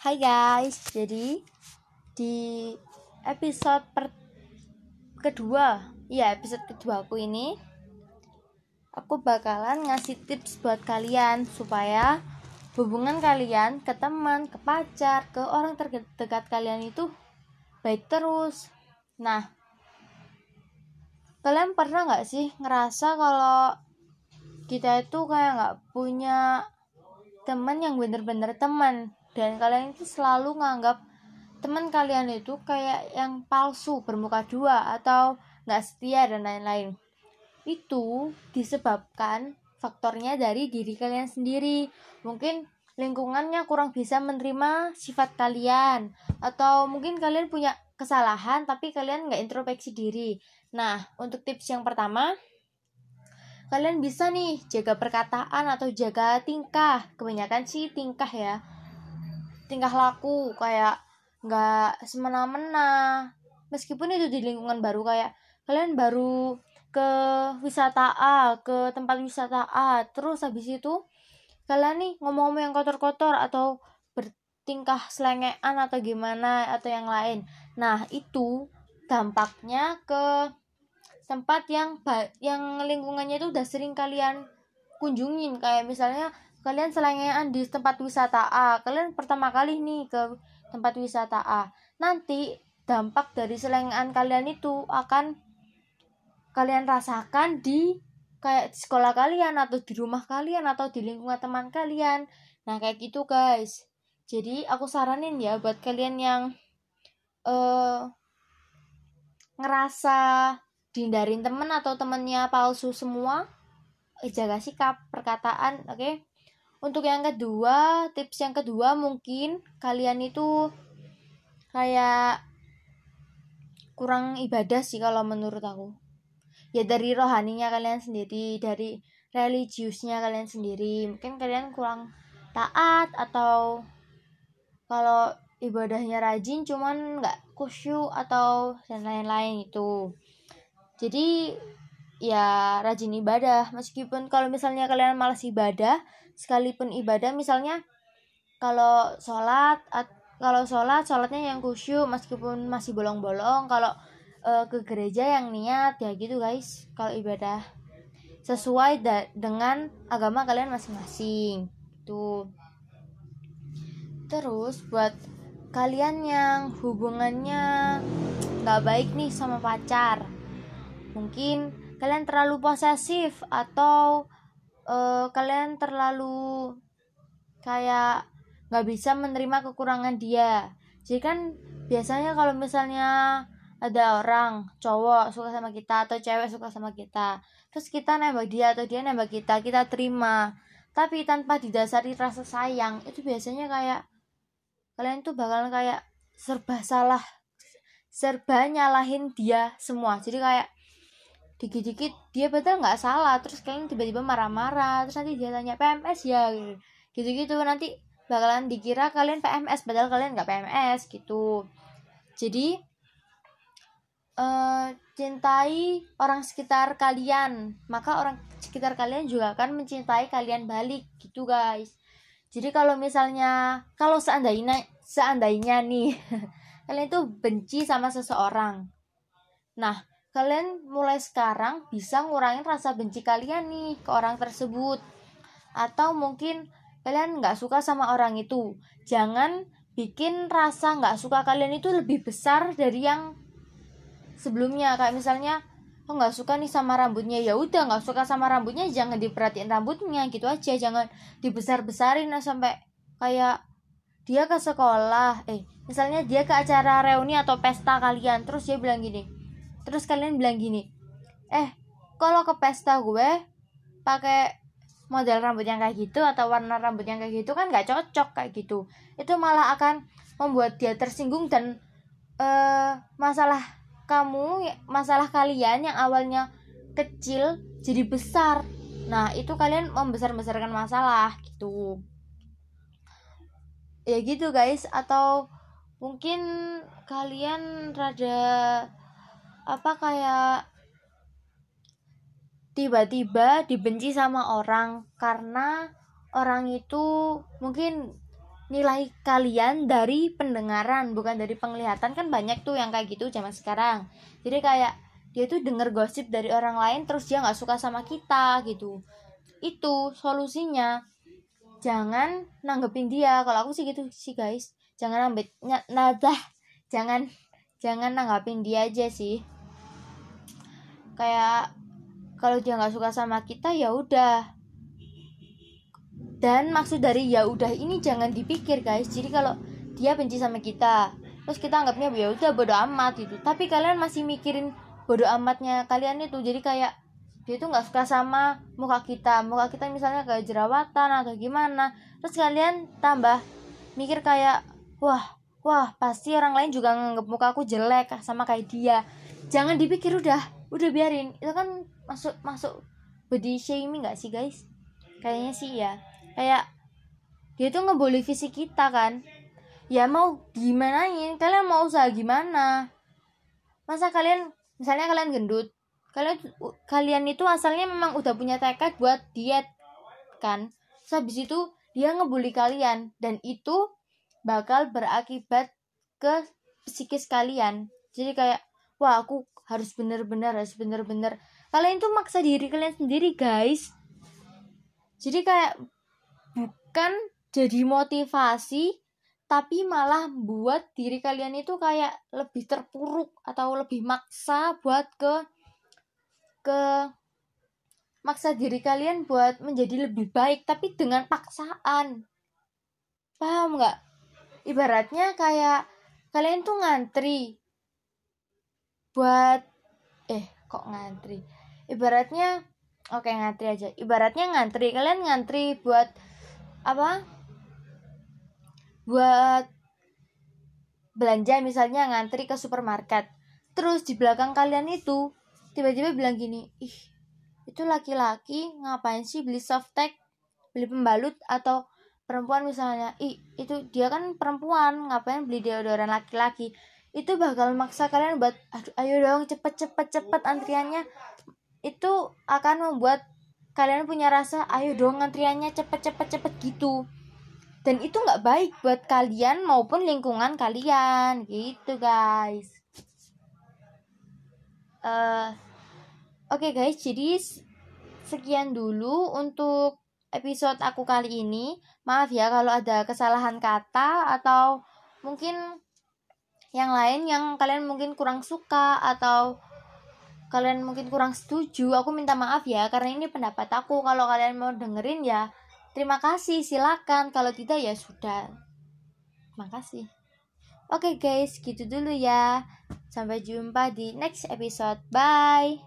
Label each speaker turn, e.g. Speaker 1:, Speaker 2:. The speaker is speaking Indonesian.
Speaker 1: Hai guys, jadi di episode per kedua, ya episode kedua aku ini aku bakalan ngasih tips buat kalian supaya hubungan kalian ke teman, ke pacar, ke orang terdekat kalian itu baik terus. Nah, kalian pernah nggak sih ngerasa kalau kita itu kayak nggak punya teman yang bener-bener teman dan kalian itu selalu nganggap teman kalian itu kayak yang palsu bermuka dua atau nggak setia dan lain-lain. Itu disebabkan faktornya dari diri kalian sendiri. Mungkin lingkungannya kurang bisa menerima sifat kalian atau mungkin kalian punya kesalahan tapi kalian nggak introspeksi diri. Nah untuk tips yang pertama kalian bisa nih jaga perkataan atau jaga tingkah. Kebanyakan sih tingkah ya tingkah laku kayak nggak semena-mena. Meskipun itu di lingkungan baru kayak kalian baru ke wisata A ke tempat wisata A terus habis itu kalian nih ngomong-ngomong yang kotor-kotor atau bertingkah selengean atau gimana atau yang lain. Nah itu dampaknya ke tempat yang yang lingkungannya itu udah sering kalian kunjungin. Kayak misalnya kalian selengean di tempat wisata A. Kalian pertama kali nih ke tempat wisata A. Nanti dampak dari selengean kalian itu akan kalian rasakan di kayak di sekolah kalian atau di rumah kalian atau di lingkungan teman kalian. Nah kayak gitu guys. Jadi aku saranin ya buat kalian yang uh, ngerasa dihindarin temen atau temennya palsu semua eh, jaga sikap perkataan oke? okay? Untuk yang kedua tips yang kedua mungkin kalian itu kayak kurang ibadah sih kalau menurut aku. Ya dari rohaninya kalian sendiri dari religiusnya kalian sendiri. Mungkin kalian kurang taat atau kalau ibadahnya rajin cuman nggak khusyuk atau dan lain-lain itu. Jadi ya rajin ibadah. Meskipun kalau misalnya kalian malas ibadah sekalipun ibadah misalnya kalau sholat kalau sholat sholatnya yang khusyuk meskipun masih bolong-bolong kalau uh, ke gereja yang niat ya gitu guys kalau ibadah sesuai dengan agama kalian masing-masing tuh terus buat kalian yang hubungannya nggak baik nih sama pacar mungkin kalian terlalu posesif atau uh, kalian terlalu kayak nggak bisa menerima kekurangan dia. Jadi kan biasanya kalau misalnya ada orang cowok suka sama kita atau cewek suka sama kita terus kita nembak dia atau dia nembak kita kita terima. Tapi tanpa didasari rasa sayang itu biasanya kayak kalian tuh bakalan kayak serba salah serba nyalahin dia semua. Jadi kayak dikit-dikit dia betul nggak salah terus kalian tiba-tiba marah-marah terus nanti dia tanya PMS ya? Gitu-gitu nanti bakalan dikira kalian PMS padahal kalian nggak PMS gitu. Jadi uh, cintai orang sekitar kalian maka orang sekitar kalian juga akan mencintai kalian balik gitu guys. Jadi kalau misalnya kalau seandainya seandainya nih kalian itu benci sama seseorang. Nah kalian mulai sekarang bisa ngurangin rasa benci kalian nih ke orang tersebut. Atau mungkin kalian nggak suka sama orang itu. Jangan bikin rasa nggak suka kalian itu lebih besar dari yang sebelumnya. Kayak misalnya oh nggak suka nih sama rambutnya. Ya udah nggak suka sama rambutnya jangan diperhatiin rambutnya gitu aja. Jangan dibesar besarin sampai kayak dia ke sekolah. Eh misalnya dia ke acara reuni atau pesta kalian terus dia bilang gini terus kalian bilang gini eh kalau ke pesta gue pakai model rambut yang kayak gitu atau warna rambut yang kayak gitu kan nggak cocok kayak gitu. Itu malah akan membuat dia tersinggung dan uh, masalah kamu masalah kalian yang awalnya kecil jadi besar. Nah itu kalian membesar besarkan masalah gitu. Ya gitu guys. Atau mungkin kalian rada apa kayak tiba-tiba dibenci sama orang karena orang itu mungkin nilai kalian dari pendengaran bukan dari penglihatan. Kan banyak tuh yang kayak gitu zaman sekarang. Jadi kayak dia tuh denger gosip dari orang lain terus dia nggak suka sama kita gitu. Itu solusinya. Jangan nanggepin dia. Kalau aku sih gitu sih guys. Jangan nambet nadah jangan jangan nanggapin dia aja sih kayak kalau dia nggak suka sama kita ya udah. Dan maksud dari ya udah ini jangan dipikir guys. Jadi kalau dia benci sama kita terus kita anggapnya ya udah bodo amat gitu. Tapi kalian masih mikirin bodo amatnya kalian itu. Jadi kayak dia tuh nggak suka sama muka kita. Muka kita misalnya kayak jerawatan atau gimana. Terus kalian tambah mikir kayak wah wah pasti orang lain juga nganggap muka aku jelek sama kayak dia. Jangan dipikir udah udah biarin itu kan masuk masuk body shaming nggak sih guys? Kayaknya sih ya kayak dia tuh ngebully fisik kita kan. Ya mau gimana ini? Kalian mau usaha gimana? Masa kalian misalnya kalian gendut kalian kalian itu asalnya memang udah punya tekad buat diet kan? Terus habis itu dia ngebully kalian dan itu bakal berakibat ke psikis kalian. Jadi kayak wah aku harus bener-bener harus bener-bener. Kalian tuh maksa diri kalian sendiri guys. Jadi kayak bukan jadi motivasi tapi malah buat diri kalian itu kayak lebih terpuruk atau lebih maksa buat ke ke maksa diri kalian buat menjadi lebih baik tapi dengan paksaan. Paham nggak? Ibaratnya kayak kalian tuh ngantri buat eh kok ngantri? Ibaratnya oke ngantri aja. Ibaratnya ngantri kalian ngantri buat apa? Buat belanja misalnya ngantri ke supermarket. Terus di belakang kalian itu tiba-tiba bilang gini ih itu laki-laki ngapain sih beli softtek beli pembalut? Atau perempuan misalnya ih itu dia kan perempuan ngapain beli deodoran laki-laki itu bakal maksa kalian buat aduh ayo dong cepet cepet cepet antriannya. Itu akan membuat kalian punya rasa ayo dong antriannya cepet cepet cepet gitu. Dan itu nggak baik buat kalian maupun lingkungan kalian gitu guys. Uh, oke okay guys jadi sekian dulu untuk episode aku kali ini. Maaf ya kalau ada kesalahan kata atau mungkin yang lain yang kalian mungkin kurang suka atau kalian mungkin kurang setuju aku minta maaf ya karena ini pendapat aku. Kalau kalian mau dengerin ya terima kasih silakan. Kalau tidak ya sudah. Terima kasih oke okay guys gitu dulu ya. Sampai jumpa di next episode. Bye